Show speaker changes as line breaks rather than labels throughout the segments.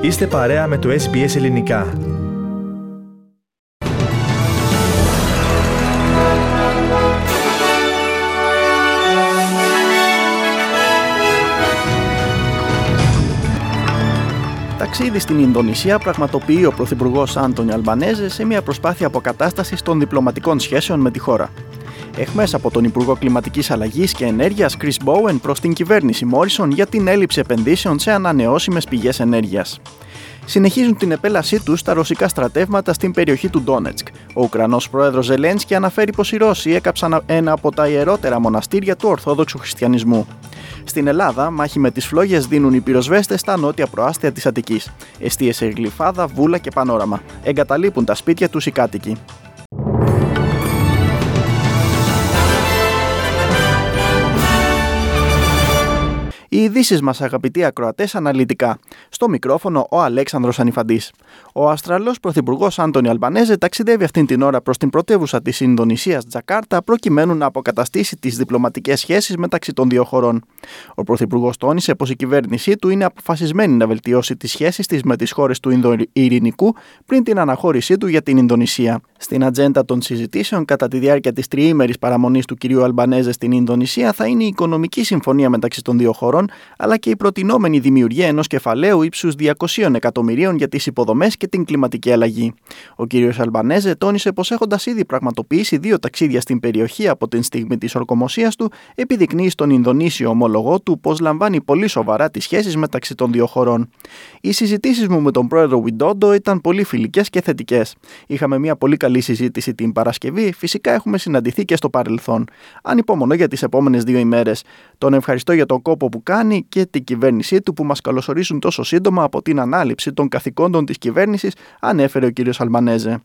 Είστε παρέα με το SBS Ελληνικά.
Ταξίδι στην Ινδονησία πραγματοποιεί ο Πρωθυπουργός Άντωνι Αλμπανέζε σε μια προσπάθεια αποκατάστασης των διπλωματικών σχέσεων με τη χώρα. Εχμές από τον Υπουργό Κλιματικής Αλλαγής και Ενέργειας Chris Bowen προς την κυβέρνηση Μόρισον για την έλλειψη επενδύσεων σε ανανεώσιμες πηγές ενέργειας. Συνεχίζουν την επέλασή τους στα ρωσικά στρατεύματα στην περιοχή του Ντόνετσκ. Ο Ουκρανός πρόεδρος Ζελένσκι αναφέρει πως οι Ρώσοι έκαψαν ένα από τα ιερότερα μοναστήρια του Ορθόδοξου Χριστιανισμού. Στην Ελλάδα, μάχη με τις φλόγες δίνουν οι πυροσβέστες στα νότια προάστια της Αττικής. Εστίες σε γλυφάδα, βούλα και πανόραμα. Εγκαταλείπουν τα σπίτια τους οι κάτοικοι. Οι ειδήσεις μας, αγαπητοί ακροατές, αναλυτικά. Στο μικρόφωνο ο Αλέξανδρος Ανιφαντή. Ο Αστραλό Πρωθυπουργός Άντωνι Αλμπανέζε ταξιδεύει αυτήν την ώρα προς την πρωτεύουσα της Ινδονησίας Τζακάρτα, προκειμένου να αποκαταστήσει τις διπλωματικές σχέσεις μεταξύ των δύο χωρών. Ο Πρωθυπουργός τόνισε πως η κυβέρνησή του είναι αποφασισμένη να βελτιώσει τις σχέσεις της με τις χώρες του Ινδοειρηνικού πριν την αναχώρησή του για την Ινδονησία. Στην ατζέντα των συζητήσεων κατά τη διάρκεια της τριήμερης παραμονής του κ. Αλμπανέζε στην Ινδονησία θα είναι η οικονομική συμφωνία μεταξύ των δύο χωρών, αλλά και η προτινόμενη δημιουργία ενός κεφαλαίου ύψους 200 εκατομμυρίων για τις υποδομές και την κλιματική αλλαγή. Ο κ. Αλμπανέζε τόνισε πως έχοντας ήδη πραγματοποιήσει δύο ταξίδια στην περιοχή από την στιγμή της ορκομοσίας του, επιδεικνύει στον Ινδονήσιο ομολογό του πως λαμβάνει πολύ σοβαρά τις σχέσεις μεταξύ των δύο χωρών. Οι συζητήσεις μου με τον πρόεδρο Βιντόντο ήταν πολύ φιλικές και θετικές. Είχαμε μια πολύ καλή συζήτηση την Παρασκευή, φυσικά έχουμε συναντηθεί και στο παρελθόν. Ανυπομονώ για τις επόμενες δύο ημέρες. Τον ευχαριστώ για τον κόπο που κάνει και την κυβέρνησή του που μας καλωσορίζουν τόσο σύντομα από την ανάληψη των καθηκόντων της κυβέρνησης, ανέφερε ο κ. Αλμπανέζε.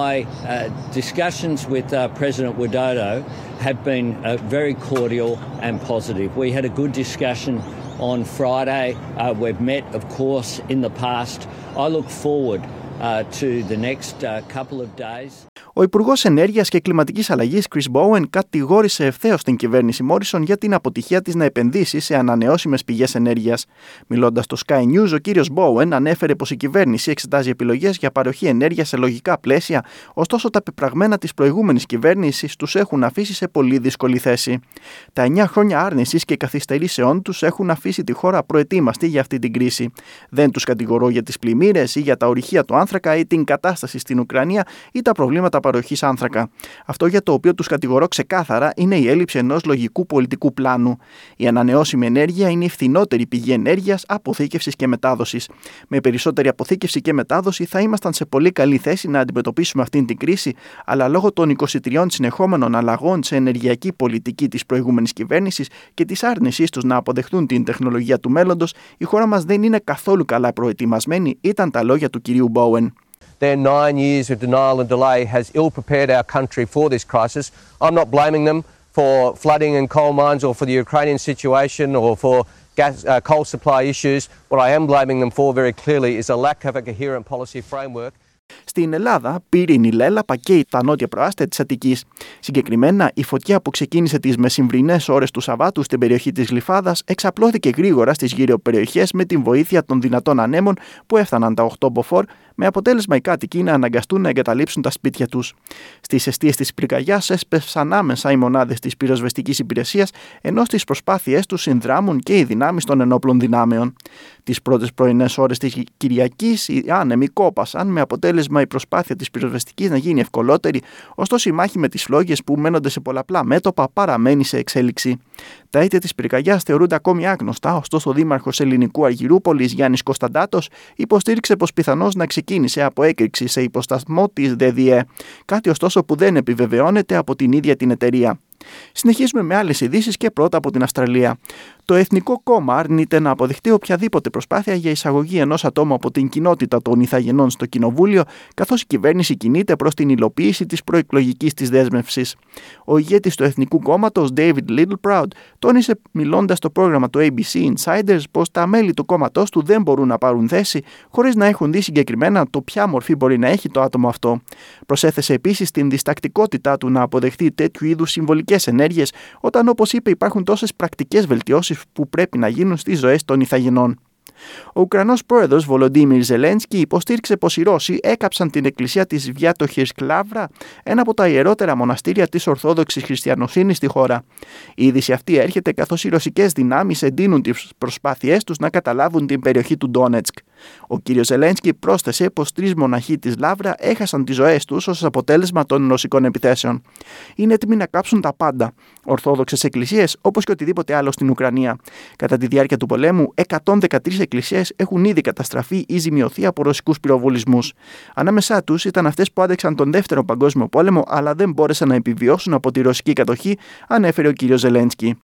My uh, discussions with uh, President Widodo have been uh, very cordial and positive. We had a good discussion on Friday. Uh, we've met, of course, in the past. I look forward uh, to the next uh, couple of days.
Ο Υπουργός Ενέργειας και Κλιματικής Αλλαγής Chris Bowen κατηγόρησε ευθέως την κυβέρνηση Μόρισον για την αποτυχία της να επενδύσει σε ανανεώσιμες πηγές ενέργειας. Μιλώντας στο Sky News, ο κύριος Bowen ανέφερε πως η κυβέρνηση εξετάζει επιλογές για παροχή ενέργειας σε λογικά πλαίσια, ωστόσο τα πεπραγμένα της προηγούμενης κυβέρνησης τους έχουν αφήσει σε πολύ δύσκολη θέση. Τα 9 χρόνια άρνησης και καθυστερήσεών τους έχουν αφήσει τη χώρα προετοίμαστη για αυτή την κρίση. Δεν τους κατηγορώ για τις πλημμύρες ή για τα ορυχεία του άνθρακα ή την κατάσταση στην Ουκρανία ή τα προβλήματα παροχής άνθρακα. Αυτό για το οποίο τους κατηγορώ ξεκάθαρα είναι η έλλειψη ενός λογικού πολιτικού πλάνου. Η ανανεώσιμη ενέργεια είναι η φθηνότερη πηγή ενέργειας, αποθήκευσης και μετάδοσης. Με περισσότερη αποθήκευση και μετάδοση θα ήμασταν σε πολύ καλή θέση να αντιμετωπίσουμε αυτήν την κρίση, αλλά λόγω των 23 συνεχόμενων αλλαγών σε ενεργειακή πολιτική της προηγούμενης κυβέρνησης και της άρνησής τους να αποδεχτούν την τεχνολογία του μέλλοντος, η χώρα μας δεν είναι καθόλου καλά προετοιμασμένη, ήταν τα λόγια του κυρίου Μπόουεν.
Their nine years of denial and delay has ill prepared our country for this crisis. I'm not blaming them for flooding in coal mines or for the Ukrainian situation or for gas, uh, coal supply issues. What I am blaming them for very clearly is a lack of a coherent policy framework.
Στην Ελλάδα, πύρινη λέλαπα και τα νότια προάστια τη Αττική. Συγκεκριμένα, η φωτιά που ξεκίνησε τι μεσημβρινέ ώρε του Σαββάτου στην περιοχή τη Γλυφάδα εξαπλώθηκε γρήγορα στι γύρω περιοχέ με την βοήθεια των δυνατών ανέμων που έφταναν τα 8 μποφόρ με αποτέλεσμα οι κάτοικοι να αναγκαστούν να εγκαταλείψουν τα σπίτια τους. Στις αιστείες της πυρκαγιάς έσπευσαν άμεσα οι μονάδες της πυροσβεστικής υπηρεσίας, ενώ στις προσπάθειές τους συνδράμουν και οι δυνάμεις των ενόπλων δυνάμεων. Τις πρώτες πρωινές ώρες της Κυριακής οι άνεμοι κόπασαν, με αποτέλεσμα η προσπάθεια της πυροσβεστικής να γίνει ευκολότερη, ωστόσο η μάχη με τις φλόγες που μένονται σε πολλαπλά μέτωπα παραμένει σε εξέλιξη. Τα αίτια της πυρκαγιάς θεωρούνται ακόμη άγνωστα, ωστόσο ο Δήμαρχος Ελληνικού Αργυρούπολης Γιάννης Κωνσταντάτος υποστήριξε πως πιθανώς να ξεκίνησε από έκρηξη σε υποσταθμό της ΔΔΕ, κάτι ωστόσο που δεν επιβεβαιώνεται από την ίδια την εταιρεία. Συνεχίζουμε με άλλες ειδήσεις και πρώτα από την Αυστραλία. Το Εθνικό Κόμμα αρνείται να αποδεχτεί οποιαδήποτε προσπάθεια για εισαγωγή ενός ατόμου από την κοινότητα των Ιθαγενών στο Κοινοβούλιο, καθώς η κυβέρνηση κινείται προς την υλοποίηση της προεκλογικής της δέσμευσης. Ο ηγέτης του Εθνικού Κόμματος, David Littleproud, τόνισε μιλώντας στο πρόγραμμα του ABC Insiders πως τα μέλη του κόμματός του δεν μπορούν να πάρουν θέση χωρίς να έχουν δει συγκεκριμένα το ποια μορφή μπορεί να έχει το άτομο αυτό. Προσέθεσε επίσης την διστακτικότητά του να αποδεχτεί τέτοιου είδους συμβολικές ενέργειες, όταν όπως είπε υπάρχουν τόσες πρακτικές βελτιώσεις που πρέπει να γίνουν στις ζωές των Ιθαγενών. Ο Ουκρανός πρόεδρος Βολοντίμιρ Ζελένσκι υποστήριξε πως οι Ρώσοι έκαψαν την εκκλησία της Βιάτοχης Κλάβρα, ένα από τα ιερότερα μοναστήρια της Ορθόδοξης Χριστιανοσύνης στη χώρα. Η είδηση αυτή έρχεται καθώς οι ρωσικές δυνάμεις εντείνουν τις προσπάθειές τους να καταλάβουν την περιοχή του Ντόνετσκ. Ο κ. Ζελένσκι πρόσθεσε πω τρει μοναχοί τη Λάβρα έχασαν τι ζωέ του ω αποτέλεσμα των ρωσικών επιθέσεων. Είναι έτοιμοι να κάψουν τα πάντα. Ορθόδοξε εκκλησίε όπω και οτιδήποτε άλλο στην Ουκρανία. Κατά τη διάρκεια του πολέμου, 113 εκκλησίε έχουν ήδη καταστραφεί ή ζημιωθεί από ρωσικού πυροβολισμού. Ανάμεσά του ήταν αυτέ που άντεξαν τον Δεύτερο Παγκόσμιο Πόλεμο, αλλά δεν μπόρεσαν να επιβιώσουν από τη ρωσική κατοχή, ανέφερε ο κ. Ζελένσκι.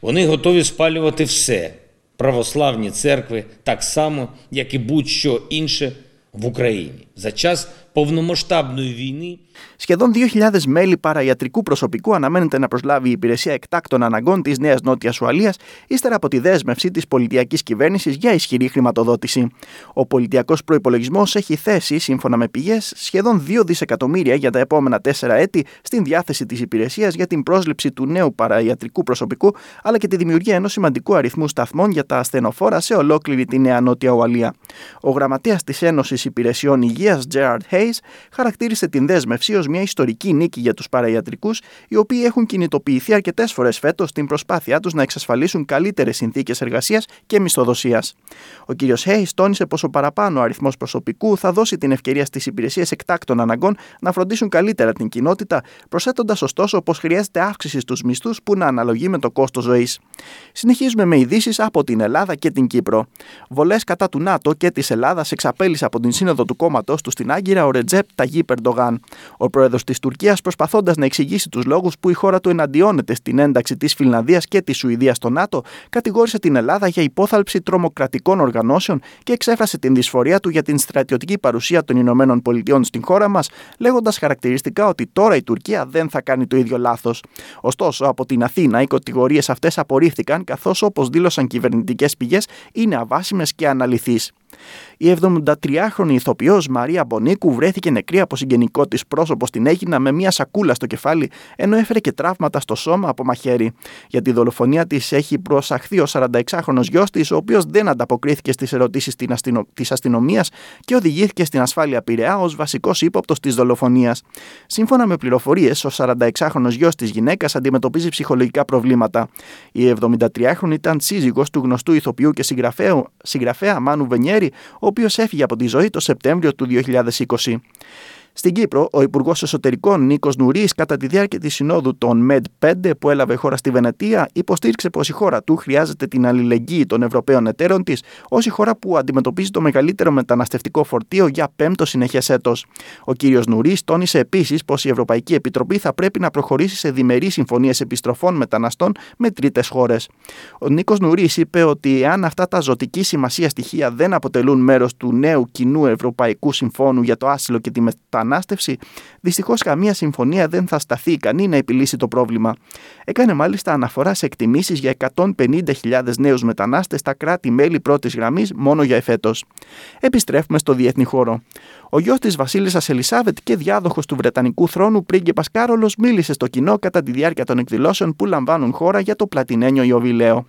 Вони готові спалювати все православні церкви так само, як і будь-що інше в Україні. За час Παυνομοστάμπνου η Βίνη.
Σχεδόν 2.000 μέλη παραϊατρικού προσωπικού αναμένεται να προσλάβει η υπηρεσία εκτάκτων αναγκών της Νέας Νότιας Ουαλίας, ύστερα από τη δέσμευση της πολιτιακής κυβέρνησης για ισχυρή χρηματοδότηση. Ο πολιτιακός προπολογισμό έχει θέσει, σύμφωνα με πηγές, σχεδόν 2 δισεκατομμύρια για τα επόμενα 4 έτη στην διάθεση της υπηρεσίας για την πρόσληψη του νέου παραϊατρικού προσωπικού, αλλά και τη δημιουργία ενός σημαντικού αριθμού σταθμών για τα ασθενοφόρα σε ολόκληρη τη Νέα Νότια Ουαλία. Ο γραμματέας της Ένωσης Υπηρεσιών Υγείας, Gerard Hay, Hayes, χαρακτήρισε την δέσμευση ως μια ιστορική νίκη για τους παραϊατρικούς, οι οποίοι έχουν κινητοποιηθεί αρκετές φορές φέτος στην προσπάθειά τους να εξασφαλίσουν καλύτερες συνθήκες εργασίας και μισθοδοσίας. Ο κ. Χέι τόνισε πω ο παραπάνω αριθμός προσωπικού θα δώσει την ευκαιρία στις υπηρεσίες εκτάκτων αναγκών να φροντίσουν καλύτερα την κοινότητα, προσθέτοντας ωστόσο πως χρειάζεται αύξηση στους μισθούς που να αναλογεί με το κόστος ζωής. Συνεχίζουμε με ειδήσεις από την Ελλάδα και την Κύπρο. Βολές κατά του ΝΑΤΟ και της Ελλάδας εξαπέλυσε από την σύνοδο του κόμματος τους στην Άγκυρα ο Ρετζέπ Ταγί Περντογάν. Ο πρόεδρος της Τουρκίας, προσπαθώντας να εξηγήσει τους λόγους που η χώρα του εναντιώνεται στην ένταξη της Φιλανδίας και της Σουηδίας στο ΝΑΤΟ, κατηγόρησε την Ελλάδα για υπόθαλψη τρομοκρατικών οργανώσεων και εξέφρασε την δυσφορία του για την στρατιωτική παρουσία των Ηνωμένων Πολιτειών στην χώρα μας, λέγοντας χαρακτηριστικά ότι τώρα η Τουρκία δεν θα κάνει το ίδιο λάθος. Ωστόσο, από την Αθήνα οι κατηγορίες αυτές απορρίφθηκαν, καθώς όπως δήλωσαν κυβερνητικές πηγές είναι αβάσιμες και αναλυθείς. Η 73χρονη ηθοποιός Μαρία Μπονίκου βρέθηκε νεκρή από συγγενικό της πρόσωπο στην Έγινα με μια σακούλα στο κεφάλι, ενώ έφερε και τραύματα στο σώμα από μαχαίρι. Για τη δολοφονία της έχει προσαχθεί ο 46χρονο γιος της, ο οποίος δεν ανταποκρίθηκε στις ερωτήσεις της αστυνομίας και οδηγήθηκε στην ασφάλεια Πειραιά ως βασικός ύποπτος της δολοφονίας. Σύμφωνα με πληροφορίες, ο 46χρονο γιος της γυναίκας αντιμετωπίζει ψυχολογικά προβλήματα. Η 73χρονη ήταν σύζυγος του γνωστού ηθοποιού και συγγραφέα Μάνου Βενιέρη, ο οποίος έφυγε από τη ζωή το Σεπτέμβριο του 2020. Στην Κύπρο, ο Υπουργός Εσωτερικών Νίκος Νουρή, κατά τη διάρκεια της συνόδου των ΜΕΔ5 που έλαβε χώρα στη Βενετία, υποστήριξε πως η χώρα του χρειάζεται την αλληλεγγύη των Ευρωπαίων εταίρων της ως η χώρα που αντιμετωπίζει το μεγαλύτερο μεταναστευτικό φορτίο για πέμπτο συνεχές έτος. Ο κ. Νουρή τόνισε επίσης πως η Ευρωπαϊκή Επιτροπή θα πρέπει να προχωρήσει σε διμερείς συμφωνίες επιστροφών μεταναστών με τρίτες χώρες. Ο Νίκος Νουρή είπε ότι εάν αυτά τα ζωτική σημασία στοιχεία δεν αποτελούν μέρος του νέου κοινού Ευρωπαϊκού Συμφώνου για το άσυλο και τη μετανάστευση, μετανάστευση, δυστυχώς καμία συμφωνία δεν θα σταθεί ικανή να επιλύσει το πρόβλημα. Έκανε μάλιστα αναφορά σε εκτιμήσεις για 150.000 νέους μετανάστες στα κράτη-μέλη πρώτης γραμμής μόνο για εφέτος. Επιστρέφουμε στο διεθνή χώρο. Ο γιος της Βασίλισσας Ελισάβετ και διάδοχος του Βρετανικού θρόνου πρίγκιπας Κάρολος μίλησε στο κοινό κατά τη διάρκεια των εκδηλώσεων που λαμβάνουν χώρα για το πλατινένιο Ιωβιλέο.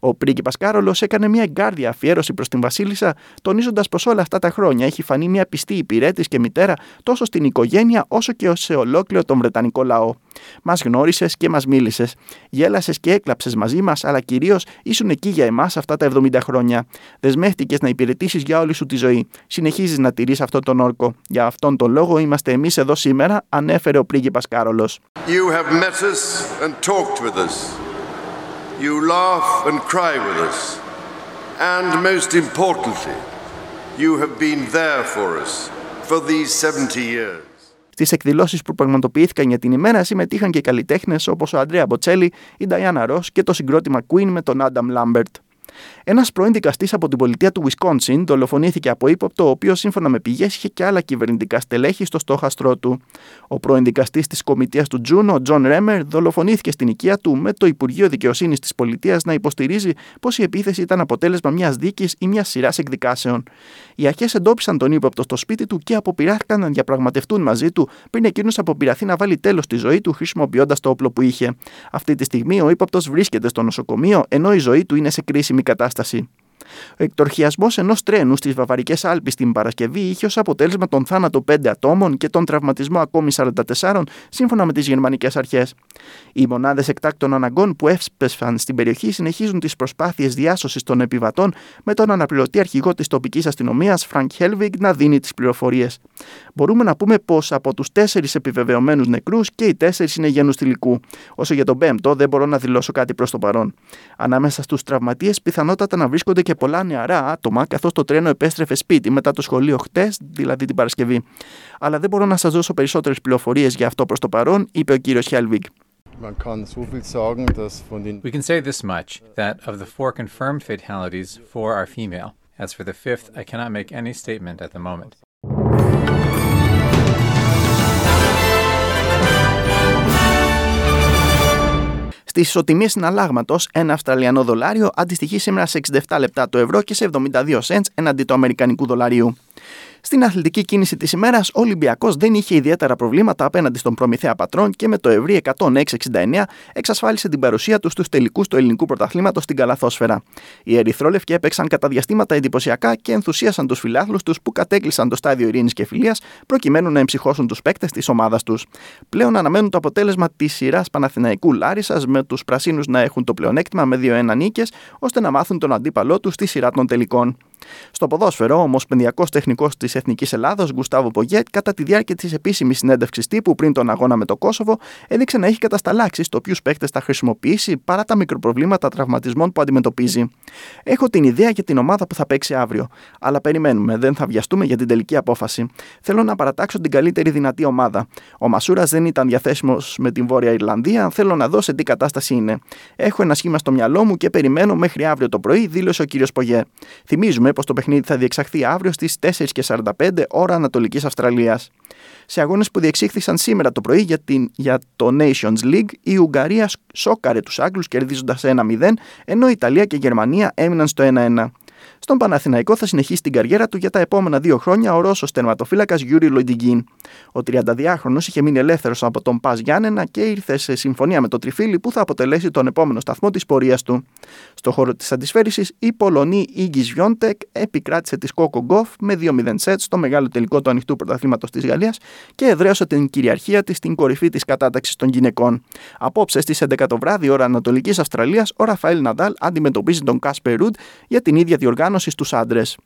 Ο πρίγκιπας Κάρολος έκανε μια εγκάρδια αφιέρωση προς την Βασίλισσα, τονίζοντας πως όλα αυτά τα χρόνια έχει φανεί μια πιστή υπηρέτης και μητέρα τόσο στην οικογένεια όσο και σε ολόκληρο τον Βρετανικό λαό. Μας γνώρισες και μας μίλησες. Γέλασες και έκλαψες μαζί μας, αλλά κυρίως ήσουν εκεί για εμάς αυτά τα 70 χρόνια. Δεσμεύτηκες να υπηρετήσεις για όλη σου τη ζωή. Συνεχίζεις να τηρείς αυτόν τον όρκο. Για αυτόν τον λόγο είμαστε εμείς εδώ σήμερα, ανέφερε ο πρίγκιπας Κάρολος.
You laugh and cry with us. And most importantly, you have been there for us for these 70 years.
Στις εκδηλώσεις που πραγματοποιήθηκαν για την ημέρα συμμετείχαν και καλλιτέχνες όπως ο Αντρέα Μποτσέλη, η Νταϊάννα Ρο και το συγκρότημα Queen με τον Άνταμ Λάμπερτ. Ένας πρώην δικαστής από την πολιτεία του Wisconsin δολοφονήθηκε από ύποπτο, ο οποίος σύμφωνα με πηγές είχε και άλλα κυβερνητικά στελέχη στο στόχαστρό του. Ο πρώην δικαστής της κομιτείας του Τζουνό, Τζον Ρέμερ, δολοφονήθηκε στην οικία του με το Υπουργείο Δικαιοσύνης της Πολιτείας να υποστηρίζει πως η επίθεση ήταν αποτέλεσμα μιας δίκης ή μιας σειράς εκδικάσεων. Οι αρχές εντόπισαν τον ύποπτο στο σπίτι του και αποπειράθηκαν να διαπραγματευτούν μαζί του πριν εκείνος αποπειραθεί να βάλει τέλος στη ζωή του χρησιμοποιώντας το όπλο που είχε. Αυτή τη στιγμή ο ύποπτος βρίσκεται στο νοσοκομείο ενώ η ζωή του είναι σε κρίσιμη κατάσταση. Ο εκτροχιασμός ενός τρένου στις Βαβαρικές Άλπεις την Παρασκευή είχε ως αποτέλεσμα τον θάνατο 5 ατόμων και τον τραυματισμό ακόμη 44, σύμφωνα με τις γερμανικές αρχές. Οι μονάδες εκτάκτων αναγκών που έσπευσαν στην περιοχή συνεχίζουν τις προσπάθειες διάσωσης των επιβατών με τον αναπληρωτή αρχηγό της τοπικής αστυνομίας, Φρανκ Χέλβιγκ, να δίνει τις πληροφορίες. Μπορούμε να πούμε πως από τους τέσσερις επιβεβαιωμένους νεκρούς και οι τέσσερις είναι γένους θηλυκού. Όσο για τον πέμπτο, δεν μπορώ να δηλώσω κάτι προς το παρόν. Ανάμεσα στους τραυματίες, πιθανότατα να βρίσκονται και πολλά νεαρά άτομα, καθώς το τρένο επέστρεφε σπίτι μετά το σχολείο χτες, δηλαδή την Παρασκευή. Αλλά δεν μπορώ να σας δώσω περισσότερες πληροφορίες για αυτό προς το παρόν, είπε ο κύριος Χέλβιγκ.
We can say this much that of the four confirmed fatalities, four are female. As for the fifth, I cannot make any statement at the moment.
Στις ισοτιμίες συναλλάγματος, ένα Αυστραλιανό δολάριο αντιστοιχεί σήμερα σε 67 λεπτά το ευρώ και σε 72 cents εναντί του Αμερικανικού δολαρίου. Στην αθλητική κίνηση της ημέρας, ο Ολυμπιακός δεν είχε ιδιαίτερα προβλήματα απέναντι στον προμηθέα πατρών και με το ευρύ 106-69 εξασφάλισε την παρουσία τους στους τελικούς του ελληνικού πρωταθλήματος στην Καλαθόσφαιρα. Οι Ερυθρόλευκοι έπαιξαν κατά διαστήματα εντυπωσιακά και ενθουσίασαν τους φιλάθλους τους που κατέκλυσαν το στάδιο ειρήνης και φιλίας προκειμένου να εμψυχώσουν τους παίκτες της ομάδας τους. Πλέον αναμένουν το αποτέλεσμα της σειράς Παναθηναϊκού Λάρισας με τους πρασίνους να έχουν το πλεονέκτημα με 2-1 νίκες ώστε να μάθουν τον αντίπαλό τους στη σειρά των τελικών. Στο ποδόσφαιρο, ο Ομοσπονδιακός Τεχνικός της Εθνικής Ελλάδος, Γκουστάβο Πογέτ, κατά τη διάρκεια της επίσημης συνέντευξης τύπου πριν τον αγώνα με το Κόσοβο, έδειξε να έχει κατασταλάξει στο ποιους παίκτες θα χρησιμοποιήσει παρά τα μικροπροβλήματα τραυματισμών που αντιμετωπίζει. Έχω την ιδέα για την ομάδα που θα παίξει αύριο. Αλλά περιμένουμε, δεν θα βιαστούμε για την τελική απόφαση. Θέλω να παρατάξω την καλύτερη δυνατή ομάδα. Ο Μασούρας δεν ήταν διαθέσιμος με την Βόρεια Ιρλανδία, θέλω να δω σε τι κατάσταση είναι. Έχω ένα σχήμα στο μυαλό μου και περιμένω μέχρι αύριο το πρωί, δήλωσε ο κ. Πογέ. Θυμίζουμε πως το παιχνίδι θα διεξαχθεί αύριο στις 4.45 ώρα Ανατολικής Αυστραλίας. Σε αγώνες που διεξήχθησαν σήμερα το πρωί για, την, για το Nations League, η Ουγγαρία σόκαρε τους Άγγλους κερδίζοντας 1-0, ενώ η Ιταλία και η Γερμανία έμειναν στο 1-1. Στον Παναθηναϊκό θα συνεχίσει την καριέρα του για τα επόμενα δύο χρόνια ο Ρώσος τερματοφύλακας Γιούρι Λοντίγκιν. Ο 32χρονος είχε μείνει ελεύθερος από τον ΠΑΣ Γιάννενα και ήρθε σε συμφωνία με το Τριφίλι που θα αποτελέσει τον επόμενο σταθμό της πορείας του. Στο χώρο της αντισφαίρισης, η Πολωνή Ίγκα Σβιόντεκ επικράτησε της Κόκο Γκοφ με 2-0 σετ στο μεγάλο τελικό του ανοιχτού πρωταθλήματος της Γαλλίας και εδραίωσε την κυριαρχία της στην κορυφή της κατάταξης των γυναικών. Απόψε στις 11 το βράδυ, ώρα Ανατολικής Αυστραλίας, ο Ραφαήλ Ναντάλ αντιμετωπίζει τον Κάσπερ Ρουντ για την ίδια διοργάνωση στους άντρες.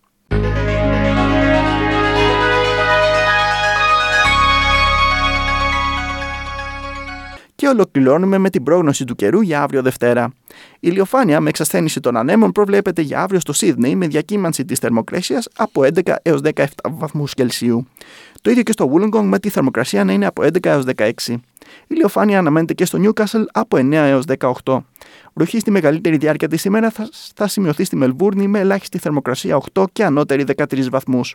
Και ολοκληρώνουμε με την πρόγνωση του καιρού για αύριο Δευτέρα. Η ηλιοφάνεια με εξασθένηση των ανέμων προβλέπεται για αύριο στο Σίδνεϊ με διακύμανση της θερμοκρασίας από 11 έως 17 βαθμούς Κελσίου. Το ίδιο και στο Wollongong με τη θερμοκρασία να είναι από 11 έως 16. Η ηλιοφάνεια αναμένεται και στο Newcastle από 9 έως 18. Βροχή στη μεγαλύτερη διάρκεια της ημέρας θα, θα σημειωθεί στη Μελβούρνη με ελάχιστη θερμοκρασία 8 και ανώτερη 13 βαθμούς.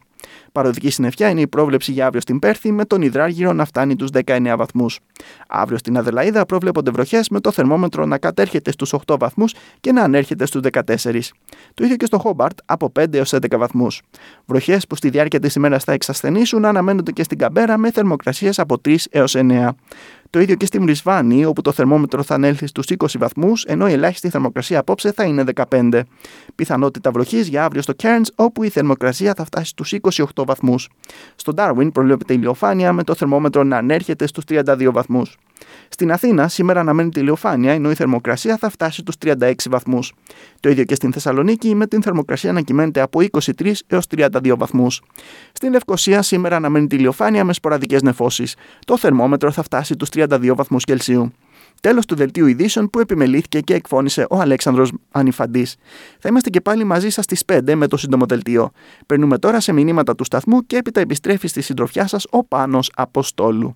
Παροδική συννεφιά είναι η πρόβλεψη για αύριο στην Πέρθη με τον υδράργυρο να φτάνει τους 19 βαθμούς. Αύριο στην Αδελαίδα προβλέπονται βροχές με το θερμόμετρο να κατέρχεται στους 8 βαθμούς και να ανέρχεται στους 14. Το ίδιο και στο Χόμπαρτ από 5 έως 11 βαθμούς. Βροχές που στη διάρκεια της ημέρας θα εξασθενήσουν αναμένονται και στην Καμπέρα με θερμοκρασίες από 3 έως 9. Το ίδιο και στη Μρισβάνη, όπου το θερμόμετρο θα ανέλθει στους 20 βαθμούς, ενώ η ελάχιστη θερμοκρασία απόψε θα είναι 15. Πιθανότητα βροχής για αύριο στο Cairns, όπου η θερμοκρασία θα φτάσει στους 28 βαθμούς. Στο Darwin προβλέπεται ηλιοφάνεια, με το θερμόμετρο να ανέρχεται στους 32 βαθμούς. Στην Αθήνα σήμερα αναμένεται ηλιοφάνεια, ενώ η θερμοκρασία θα φτάσει στους 36 βαθμούς. Το ίδιο και στην Θεσσαλονίκη, με την θερμοκρασία να κυμαίνεται από 23 έως 32 βαθμούς. Στην Λευκοσία σήμερα αναμένεται ηλιοφάνεια με σποραδικές νεφώσεις. Το θερμόμετρο θα φτάσει του 32 βαθμούς Κελσίου. Τέλος του δελτίου ειδήσεων που επιμελήθηκε και εκφώνησε ο Αλέξανδρος Ανιφαντής. Θα είμαστε και πάλι μαζί σας στις 5 με το σύντομο δελτίο. Περνούμε τώρα σε μηνύματα του σταθμού και έπειτα επιστρέφει στη συντροφιά σας ο Πάνος Αποστόλου.